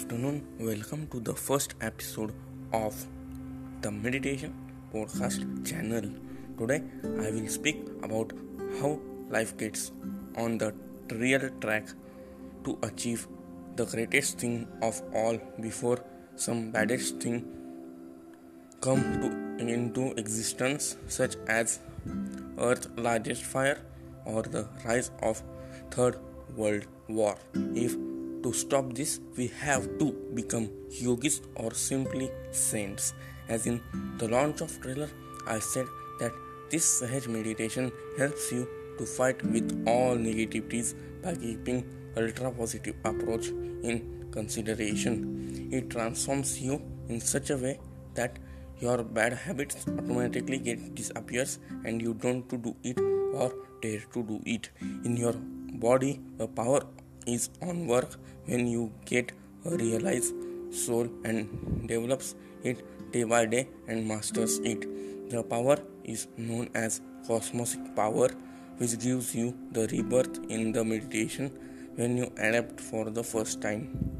afternoon. Welcome to the first episode of the Meditation Podcast channel. Today, I will speak about how life gets on the real track to achieve the greatest thing of all before some baddest thing come to, into existence, such as Earth's largest fire or the rise of Third World War. If to stop this, we have to become yogis or simply saints. As in the launch of trailer, I said that this Sahaj meditation helps you to fight with all negativities by keeping ultra positive approach in consideration. It transforms you in such a way that your bad habits automatically get disappears and you don't to do it or dare to do it in your body the power is on work when you get a realized soul and develops it day by day and masters it. The power is known as cosmic power, which gives you the rebirth in the meditation when you adapt for the first time.